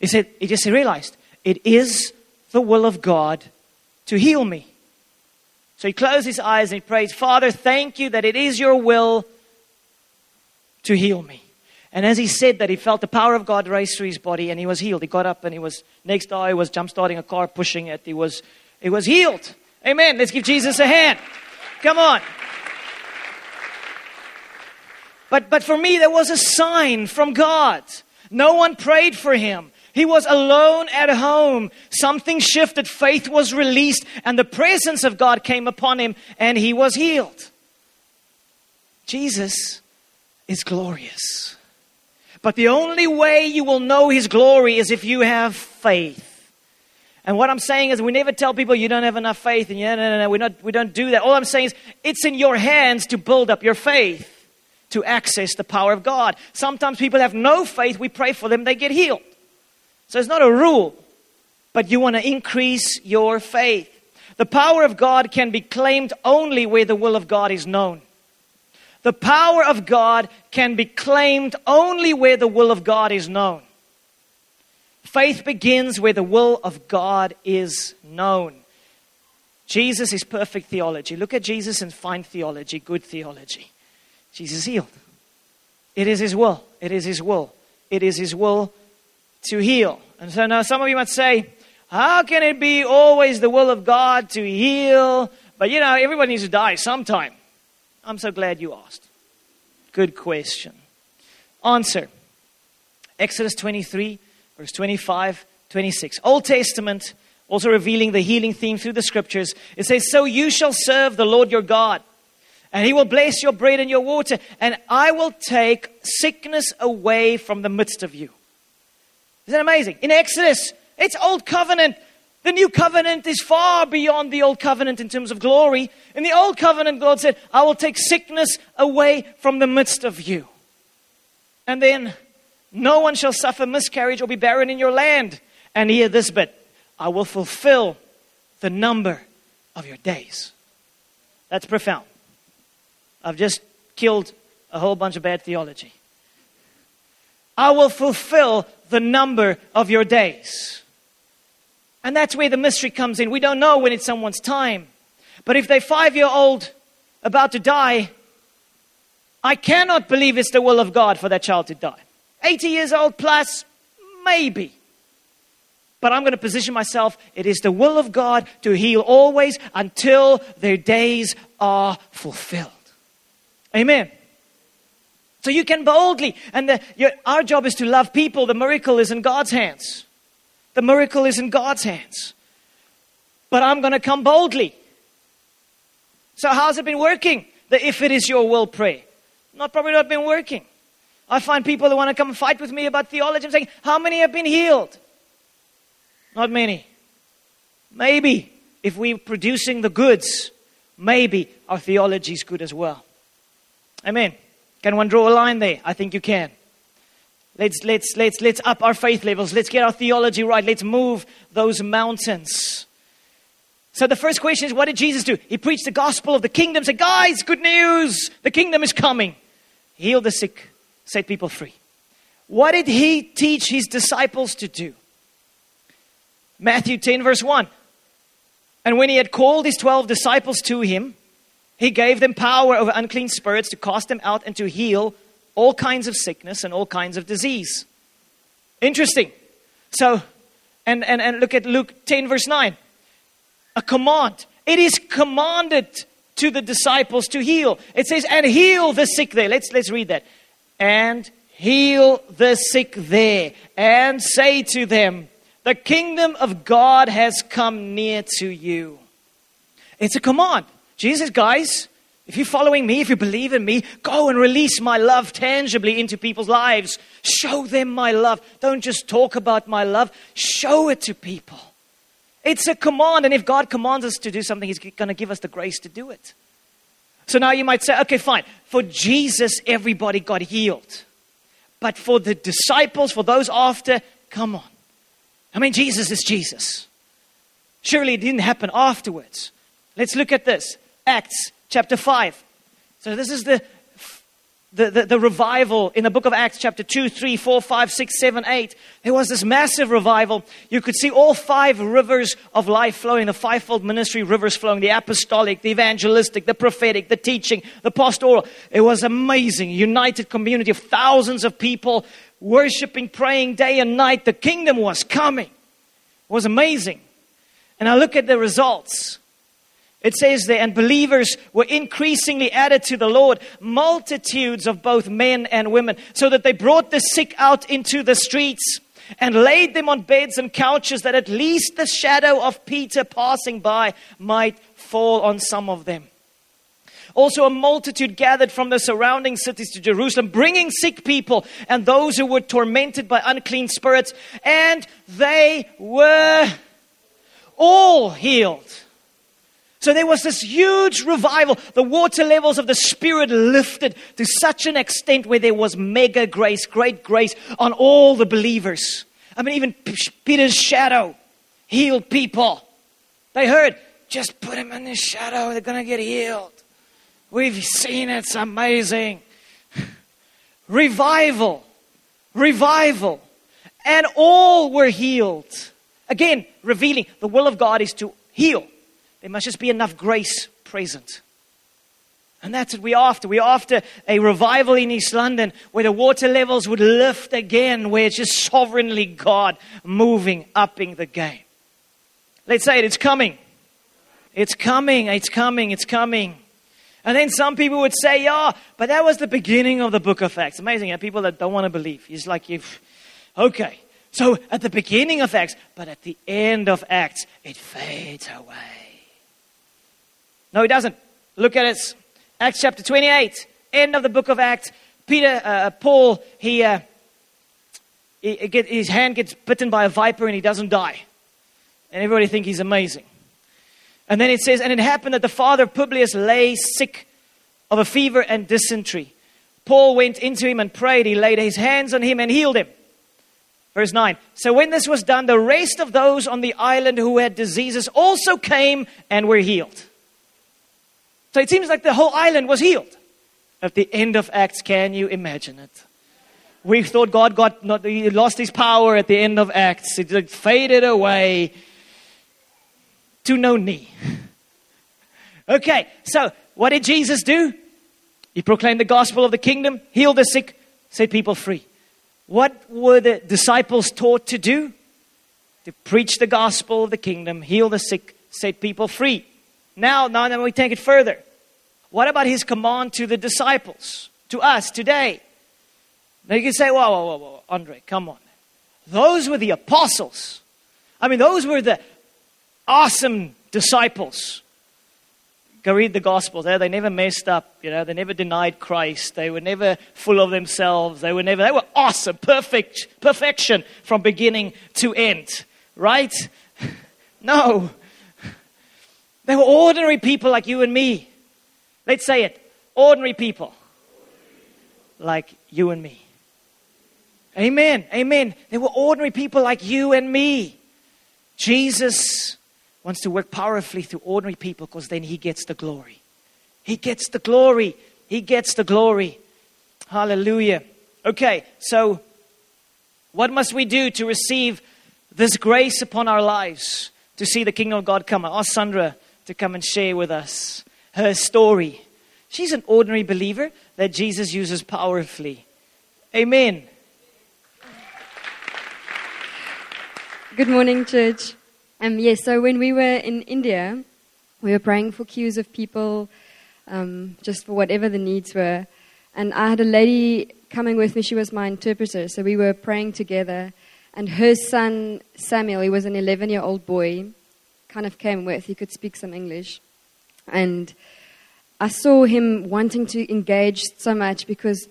A: He said, he just realized it is the will of God to heal me. So he closed his eyes and he prays, Father, thank you that it is your will to heal me. And as he said that, he felt the power of God race through his body and he was healed. He got up and he was, next day, he was jump starting a car, pushing it. He was, he was healed. Amen. Let's give Jesus a hand. Come on. But, but for me, there was a sign from God. No one prayed for him. He was alone at home. Something shifted. Faith was released, and the presence of God came upon him, and he was healed. Jesus is glorious. But the only way you will know his glory is if you have faith. And what I'm saying is, we never tell people you don't have enough faith, and yeah, no, no, no, we not, we don't do that. All I'm saying is, it's in your hands to build up your faith, to access the power of God. Sometimes people have no faith, we pray for them, they get healed. So it's not a rule, but you want to increase your faith. The power of God can be claimed only where the will of God is known. The power of God can be claimed only where the will of God is known. Faith begins where the will of God is known. Jesus is perfect theology. Look at Jesus and find theology, good theology. Jesus healed. It is His will. It is His will. It is His will to heal. And so now some of you might say, how can it be always the will of God to heal? But you know, everybody needs to die sometime. I'm so glad you asked. Good question. Answer Exodus 23, verse 25, 26. Old Testament, also revealing the healing theme through the scriptures. It says, So you shall serve the Lord your God, and he will bless your bread and your water, and I will take sickness away from the midst of you. Isn't that amazing? In Exodus, it's Old Covenant. The new covenant is far beyond the old covenant in terms of glory. In the old covenant, God said, I will take sickness away from the midst of you. And then, no one shall suffer miscarriage or be barren in your land. And hear this bit I will fulfill the number of your days. That's profound. I've just killed a whole bunch of bad theology. I will fulfill the number of your days. And that's where the mystery comes in. We don't know when it's someone's time. But if they're five year old about to die, I cannot believe it's the will of God for that child to die. 80 years old plus, maybe. But I'm going to position myself. It is the will of God to heal always until their days are fulfilled. Amen. So you can boldly, and the, your, our job is to love people. The miracle is in God's hands. The miracle is in God's hands. But I'm going to come boldly. So, how's it been working? The if it is your will pray. Not probably not been working. I find people that want to come fight with me about theology. I'm saying, how many have been healed? Not many. Maybe if we're producing the goods, maybe our theology is good as well. Amen. Can one draw a line there? I think you can. Let's, let's, let's, let's up our faith levels. Let's get our theology right. Let's move those mountains. So the first question is, what did Jesus do? He preached the gospel of the kingdom. Said, guys, good news. The kingdom is coming. Heal the sick. Set people free. What did he teach his disciples to do? Matthew 10, verse 1. And when he had called his 12 disciples to him, he gave them power over unclean spirits to cast them out and to heal all kinds of sickness and all kinds of disease. Interesting. So, and, and, and look at Luke 10, verse 9. A command. It is commanded to the disciples to heal. It says, and heal the sick there. Let's, let's read that. And heal the sick there. And say to them, the kingdom of God has come near to you. It's a command. Jesus, guys, if you're following me, if you believe in me, go and release my love tangibly into people's lives. Show them my love. Don't just talk about my love, show it to people. It's a command, and if God commands us to do something, He's going to give us the grace to do it. So now you might say, okay, fine. For Jesus, everybody got healed. But for the disciples, for those after, come on. I mean, Jesus is Jesus. Surely it didn't happen afterwards. Let's look at this. Acts chapter 5. So this is the, the, the, the, revival in the book of Acts, chapter 2, 3, 4, 5, 6, 7, 8. There was this massive revival. You could see all five rivers of life flowing, the fivefold ministry rivers flowing, the apostolic, the evangelistic, the prophetic, the teaching, the pastoral. It was amazing. United community of thousands of people worshiping, praying day and night. The kingdom was coming. It was amazing. And I look at the results. It says there, and believers were increasingly added to the Lord, multitudes of both men and women, so that they brought the sick out into the streets and laid them on beds and couches, that at least the shadow of Peter passing by might fall on some of them. Also, a multitude gathered from the surrounding cities to Jerusalem, bringing sick people and those who were tormented by unclean spirits, and they were all healed. So there was this huge revival. The water levels of the Spirit lifted to such an extent where there was mega grace, great grace on all the believers. I mean, even Peter's shadow healed people. They heard, just put him in the shadow, they're going to get healed. We've seen it, it's amazing. Revival, revival. And all were healed. Again, revealing the will of God is to heal. There must just be enough grace present. And that's what we're after. We're after a revival in East London where the water levels would lift again, where it's just sovereignly God moving, upping the game. Let's say it, it's coming. It's coming, it's coming, it's coming. And then some people would say, yeah, but that was the beginning of the book of Acts. Amazing, yeah? people that don't want to believe. It's like, if, okay, so at the beginning of Acts, but at the end of Acts, it fades away. No, he doesn't. Look at it. Acts chapter 28, end of the book of Acts. Peter, uh, uh, Paul, he, uh, he, he get, his hand gets bitten by a viper and he doesn't die. And everybody think he's amazing. And then it says, and it happened that the father of Publius lay sick of a fever and dysentery. Paul went into him and prayed. He laid his hands on him and healed him. Verse 9. So when this was done, the rest of those on the island who had diseases also came and were healed. So it seems like the whole island was healed. At the end of Acts, can you imagine it? We thought God got not, he lost his power at the end of Acts. It faded away. to no knee. Okay, so what did Jesus do? He proclaimed the gospel of the kingdom, healed the sick, set people free. What were the disciples taught to do? To preach the gospel of the kingdom, heal the sick, set people free. Now, now then we take it further. What about his command to the disciples, to us today? Now you can say, whoa, whoa, whoa, whoa, Andre, come on. Those were the apostles. I mean, those were the awesome disciples. Go read the Gospels. They never messed up. You know, they never denied Christ. They were never full of themselves. They were never. They were awesome, perfect, perfection from beginning to end. Right? No. They were ordinary people like you and me. Let's say it. Ordinary people like you and me. Amen. Amen. They were ordinary people like you and me. Jesus wants to work powerfully through ordinary people because then he gets the glory. He gets the glory. He gets the glory. Hallelujah. Okay, so what must we do to receive this grace upon our lives to see the kingdom of God come? I asked Sandra to come and share with us her story. She's an ordinary believer that Jesus uses powerfully. Amen.
B: Good morning, church. Um, yes, so when we were in India, we were praying for queues of people, um, just for whatever the needs were. And I had a lady coming with me, she was my interpreter. So we were praying together. And her son, Samuel, he was an 11 year old boy, kind of came with. He could speak some English. And I saw him wanting to engage so much because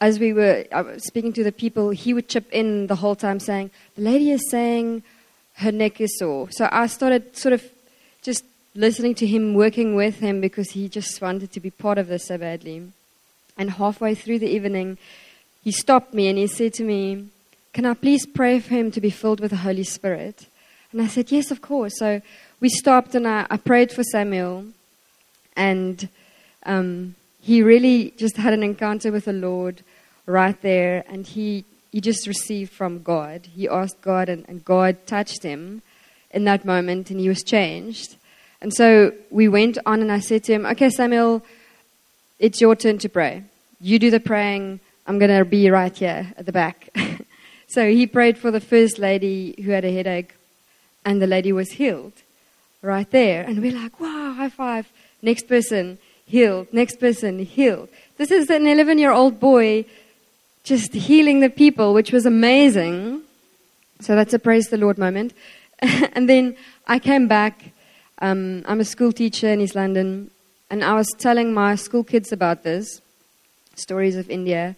B: as we were speaking to the people, he would chip in the whole time saying, The lady is saying her neck is sore. So I started sort of just listening to him, working with him because he just wanted to be part of this so badly. And halfway through the evening, he stopped me and he said to me, Can I please pray for him to be filled with the Holy Spirit? And I said, Yes, of course. So we stopped and I, I prayed for Samuel. And um, he really just had an encounter with the Lord right there, and he, he just received from God. He asked God, and, and God touched him in that moment, and he was changed. And so we went on, and I said to him, Okay, Samuel, it's your turn to pray. You do the praying. I'm going to be right here at the back. so he prayed for the first lady who had a headache, and the lady was healed right there. And we're like, wow, high five. Next person healed. Next person healed. This is an 11 year old boy just healing the people, which was amazing. So that's a praise the Lord moment. and then I came back. Um, I'm a school teacher in East London, and I was telling my school kids about this stories of India.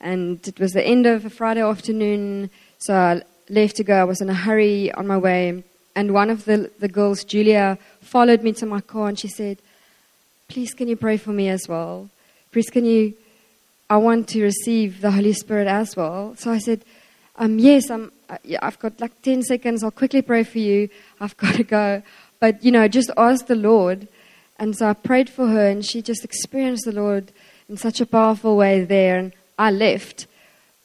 B: And it was the end of a Friday afternoon, so I left to go. I was in a hurry on my way. And one of the, the girls, Julia, followed me to my car and she said, Please, can you pray for me as well? Please, can you? I want to receive the Holy Spirit as well. So I said, um, Yes, I'm, uh, yeah, I've got like 10 seconds. I'll quickly pray for you. I've got to go. But, you know, just ask the Lord. And so I prayed for her, and she just experienced the Lord in such a powerful way there. And I left.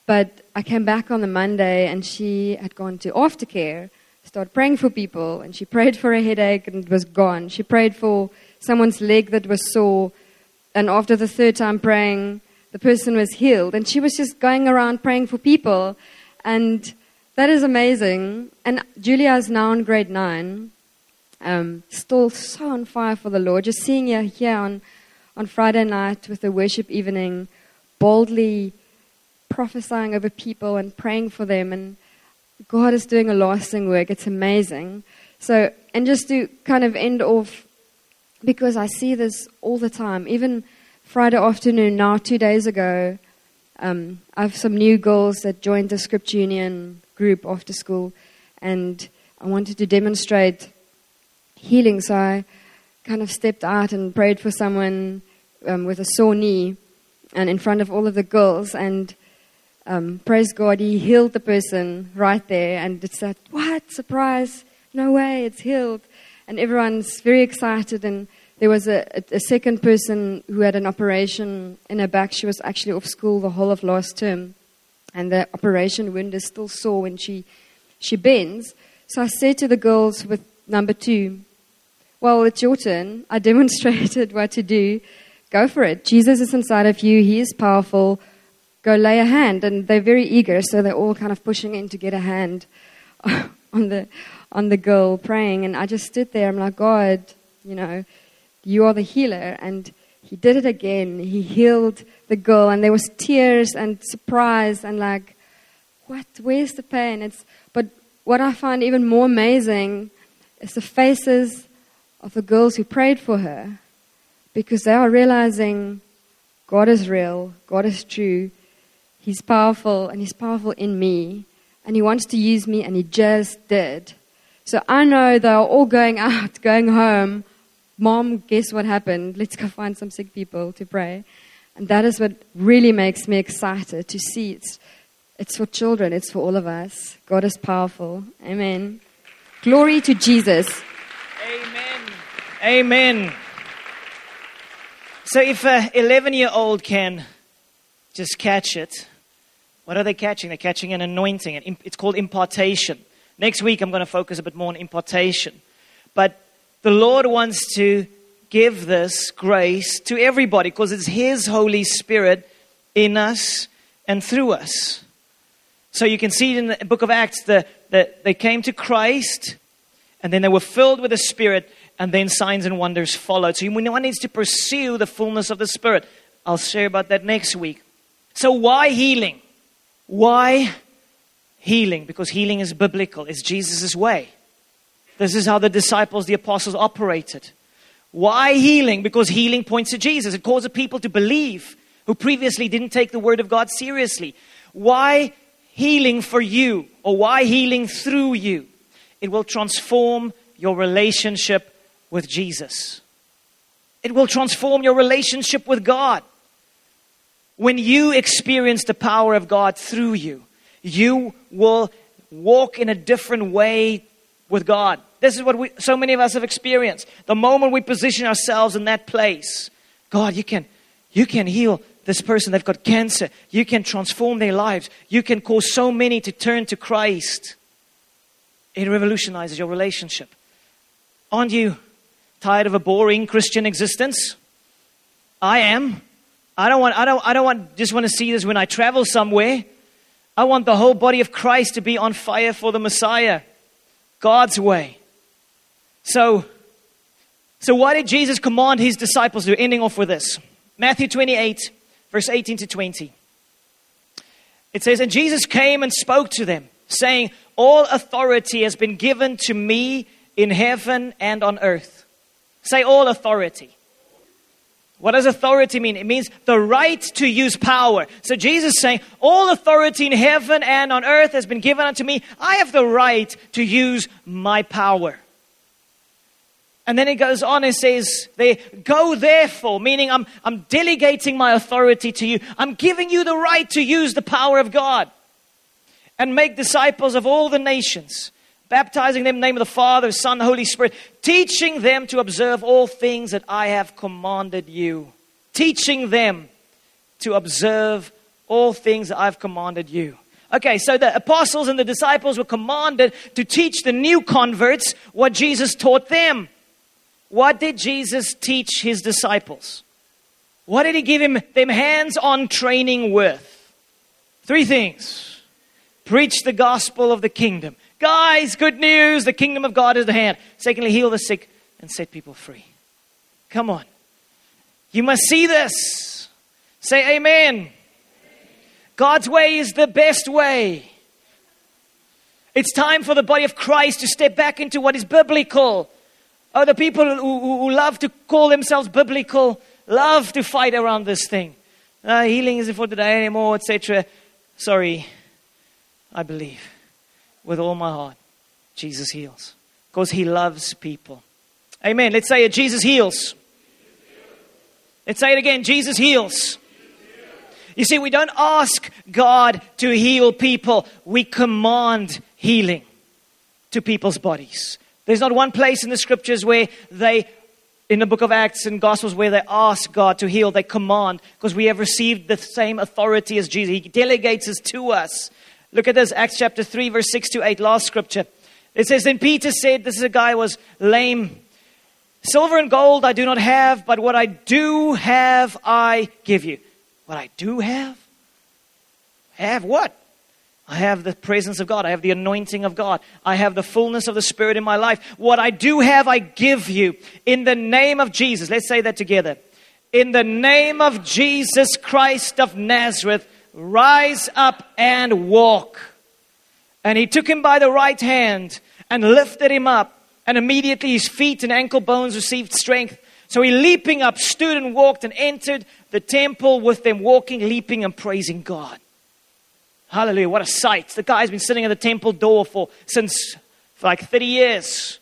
B: But I came back on the Monday, and she had gone to aftercare, started praying for people, and she prayed for a headache, and it was gone. She prayed for someone's leg that was sore. And after the third time praying, the person was healed. And she was just going around praying for people. And that is amazing. And Julia is now in grade nine, um, still so on fire for the Lord. Just seeing her here on, on Friday night with the worship evening, boldly prophesying over people and praying for them. And God is doing a lasting work. It's amazing. So, and just to kind of end off because I see this all the time. Even Friday afternoon, now two days ago, um, I have some new girls that joined the Scripture Union group after school, and I wanted to demonstrate healing. So I kind of stepped out and prayed for someone um, with a sore knee, and in front of all of the girls, and um, praise God, He healed the person right there, and it's that what surprise! No way, it's healed and everyone's very excited. And there was a, a, second person who had an operation in her back. She was actually off school the whole of last term, and the operation wound is still sore when she she bends. So I said to the girls with number two, Well, it's your turn. I demonstrated what to do. Go for it. Jesus is inside of you. He is powerful. Go lay a hand. And they're very eager, so they're all kind of pushing in to get a hand on the, on the girl praying. And I just stood there. I'm like, God, you know, you are the healer. And he did it again. He healed the girl. And there was tears and surprise and like, what? Where's the pain? It's, but what I find even more amazing is the faces of the girls who prayed for her because they are realizing God is real, God is true, He's powerful, and He's powerful in me, and He wants to use me, and He just did. So I know they're all going out, going home. Mom, guess what happened? Let's go find some sick people to pray. And that is what really makes me excited to see it's, it's for children, it's for all of us. God is powerful. Amen. Glory to Jesus.
A: Amen. Amen. So if an 11 year old can just catch it, what are they catching? They're catching an anointing. It's called impartation. Next week, I'm going to focus a bit more on impartation. But the Lord wants to give this grace to everybody because it's His Holy Spirit in us and through us. So you can see in the book of Acts that the, they came to Christ and then they were filled with the Spirit and then signs and wonders followed. So one needs to pursue the fullness of the Spirit. I'll share about that next week. So, why healing? Why healing? Because healing is biblical, it's Jesus' way. This is how the disciples, the apostles operated. Why healing? Because healing points to Jesus. It causes people to believe who previously didn't take the word of God seriously. Why healing for you or why healing through you? It will transform your relationship with Jesus. It will transform your relationship with God. When you experience the power of God through you, you will walk in a different way with God. This is what we, so many of us have experienced. The moment we position ourselves in that place, God, you can, you can heal this person. They've got cancer. You can transform their lives. You can cause so many to turn to Christ. It revolutionizes your relationship. Aren't you Tired of a boring Christian existence? I am. I don't want, I don't, I don't want, just want to see this when I travel somewhere. I want the whole body of Christ to be on fire for the Messiah, God's way. So, so why did Jesus command his disciples to? Ending off with this Matthew 28, verse 18 to 20. It says, And Jesus came and spoke to them, saying, All authority has been given to me in heaven and on earth. Say all authority. What does authority mean? It means the right to use power. So Jesus is saying, All authority in heaven and on earth has been given unto me. I have the right to use my power. And then it goes on and says, they go therefore, meaning I'm, I'm delegating my authority to you. I'm giving you the right to use the power of God and make disciples of all the nations baptizing them in the name of the Father, Son, Holy Spirit, teaching them to observe all things that I have commanded you. Teaching them to observe all things that I've commanded you. Okay, so the apostles and the disciples were commanded to teach the new converts what Jesus taught them. What did Jesus teach his disciples? What did he give him, them hands on training with? Three things preach the gospel of the kingdom, Guys, good news. The kingdom of God is at hand. Secondly, heal the sick and set people free. Come on. You must see this. Say amen. God's way is the best way. It's time for the body of Christ to step back into what is biblical. Oh, the people who, who love to call themselves biblical love to fight around this thing. Uh, healing isn't for today anymore, etc. Sorry, I believe with all my heart. Jesus heals. Because he loves people. Amen. Let's say it Jesus heals. Let's say it again Jesus heals. You see, we don't ask God to heal people, we command healing to people's bodies. There's not one place in the scriptures where they, in the book of Acts and Gospels, where they ask God to heal, they command, because we have received the same authority as Jesus. He delegates us to us. Look at this, Acts chapter 3, verse 6 to 8, last scripture. It says, Then Peter said, This is a guy was lame. Silver and gold I do not have, but what I do have I give you. What I do have? Have what? I have the presence of God. I have the anointing of God. I have the fullness of the Spirit in my life. What I do have, I give you. In the name of Jesus. Let's say that together. In the name of Jesus Christ of Nazareth, rise up and walk. And he took him by the right hand and lifted him up. And immediately his feet and ankle bones received strength. So he leaping up, stood and walked and entered the temple with them, walking, leaping, and praising God. Hallelujah. What a sight. The guy's been sitting at the temple door for since for like 30 years.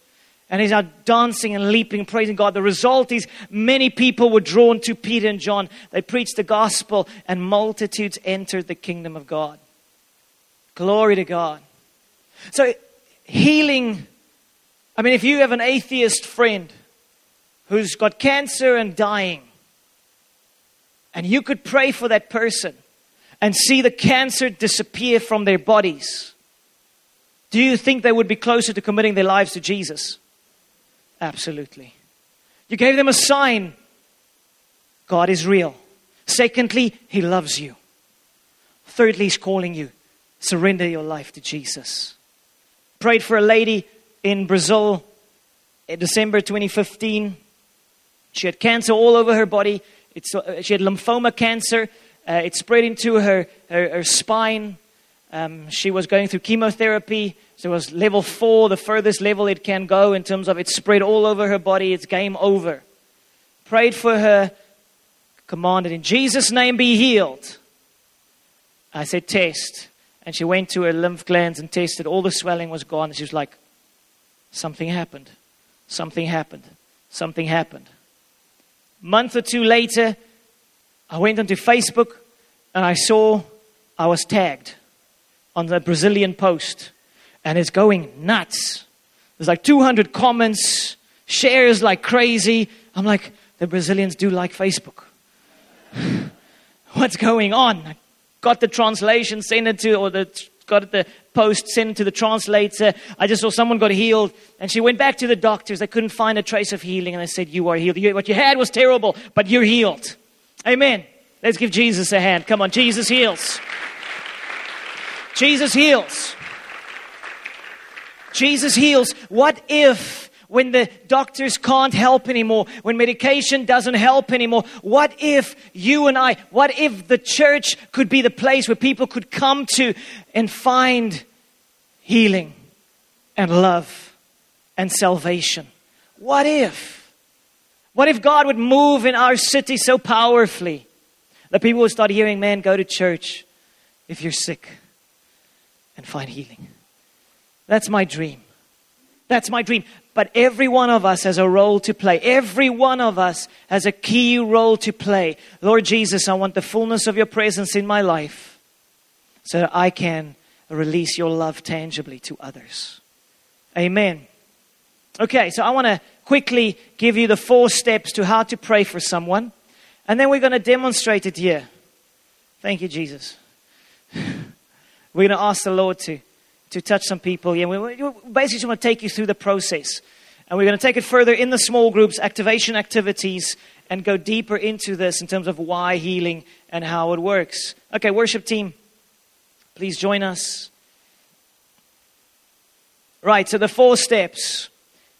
A: And he's out dancing and leaping, praising God. The result is many people were drawn to Peter and John. They preached the gospel, and multitudes entered the kingdom of God. Glory to God. So, healing. I mean, if you have an atheist friend who's got cancer and dying, and you could pray for that person, and see the cancer disappear from their bodies, do you think they would be closer to committing their lives to Jesus? Absolutely. You gave them a sign God is real. Secondly, He loves you. Thirdly, He's calling you. Surrender your life to Jesus. Prayed for a lady in Brazil in December 2015. She had cancer all over her body. It's, uh, she had lymphoma cancer. Uh, it spread into her, her, her spine. Um, she was going through chemotherapy. So it was level four, the furthest level it can go in terms of it spread all over her body. It's game over. Prayed for her, commanded, in Jesus' name be healed. I said, test. And she went to her lymph glands and tested. All the swelling was gone. She was like, something happened. Something happened. Something happened. month or two later, I went onto Facebook and I saw I was tagged on the Brazilian post and it's going nuts. There's like 200 comments, shares like crazy. I'm like, the Brazilians do like Facebook. What's going on? I got the translation, sent it to, or the, got the post, sent to the translator. I just saw someone got healed, and she went back to the doctors. They couldn't find a trace of healing, and they said, You are healed. What you had was terrible, but you're healed. Amen. Let's give Jesus a hand. Come on, Jesus heals. Jesus heals. Jesus heals. What if, when the doctors can't help anymore, when medication doesn't help anymore, what if you and I, what if the church could be the place where people could come to and find healing and love and salvation? What if? What if God would move in our city so powerfully that people would start hearing, man, go to church if you're sick and find healing? That's my dream. That's my dream. But every one of us has a role to play. Every one of us has a key role to play. Lord Jesus, I want the fullness of your presence in my life so that I can release your love tangibly to others. Amen. Okay, so I want to quickly give you the four steps to how to pray for someone, and then we're going to demonstrate it here. Thank you, Jesus. We're going to ask the Lord to to touch some people. Yeah, we, basically want to take you through the process. And we're going to take it further in the small groups, activation activities, and go deeper into this in terms of why healing and how it works. Okay, worship team, please join us. Right, so the four steps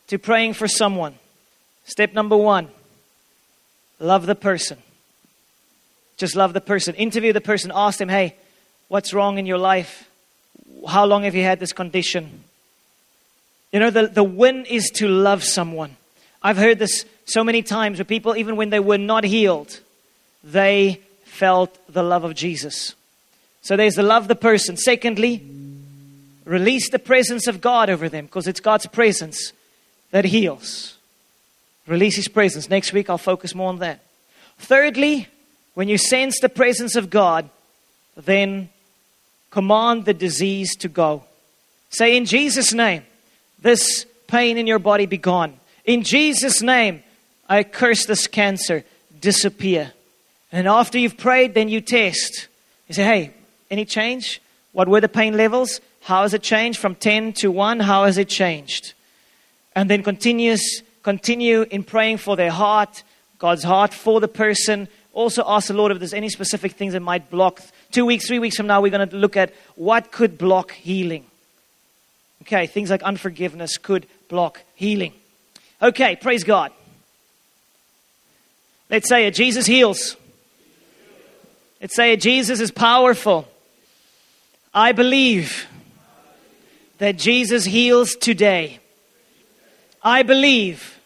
A: to praying for someone. Step number one love the person. Just love the person. Interview the person. Ask them, hey, what's wrong in your life? How long have you had this condition? You know, the, the win is to love someone. I've heard this so many times where people, even when they were not healed, they felt the love of Jesus. So there's the love of the person. Secondly, release the presence of God over them because it's God's presence that heals. Release His presence. Next week I'll focus more on that. Thirdly, when you sense the presence of God, then command the disease to go. Say, in Jesus' name, this pain in your body be gone. In Jesus' name, I curse this cancer, disappear. And after you've prayed, then you test. You say, hey, any change? What were the pain levels? How has it changed from 10 to 1? How has it changed? And then continuous continue in praying for their heart, God's heart for the person. Also, ask the Lord if there's any specific things that might block. Two weeks, three weeks from now, we're going to look at what could block healing. Okay, things like unforgiveness could block healing. Okay, praise God. Let's say it Jesus heals. Let's say it Jesus is powerful. I believe that Jesus heals today. I believe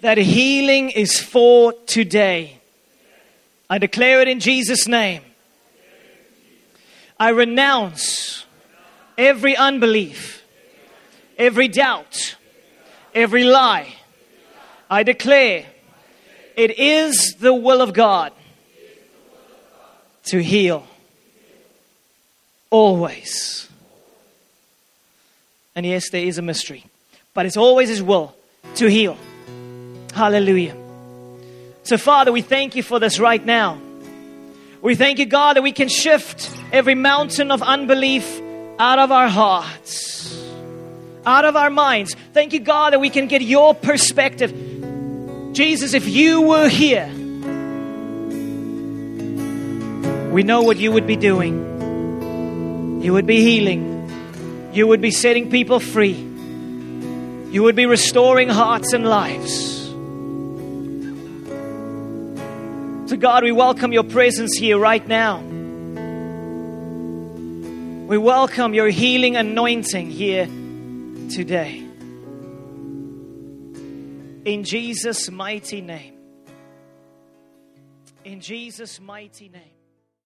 A: that healing is for today. I declare it in Jesus' name. I renounce every unbelief, every doubt, every lie. I declare it is the will of God to heal always. And yes, there is a mystery, but it's always His will to heal. Hallelujah. So, Father, we thank you for this right now. We thank you, God, that we can shift every mountain of unbelief out of our hearts, out of our minds. Thank you, God, that we can get your perspective. Jesus, if you were here, we know what you would be doing. You would be healing, you would be setting people free, you would be restoring hearts and lives. So, God, we welcome your presence here right now. We welcome your healing anointing here today. In Jesus' mighty name. In Jesus' mighty name.